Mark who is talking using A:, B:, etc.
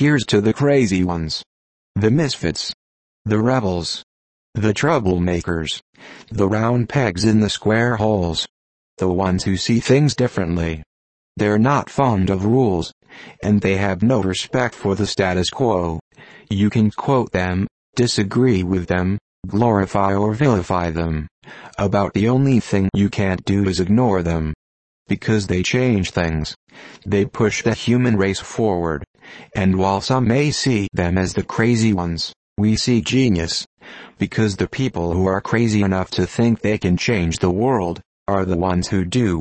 A: Here's to the crazy ones. The misfits. The rebels. The troublemakers. The round pegs in the square holes. The ones who see things differently. They're not fond of rules. And they have no respect for the status quo. You can quote them, disagree with them, glorify or vilify them. About the only thing you can't do is ignore them. Because they change things. They push the human race forward. And while some may see them as the crazy ones, we see genius. Because the people who are crazy enough to think they can change the world, are the ones who do.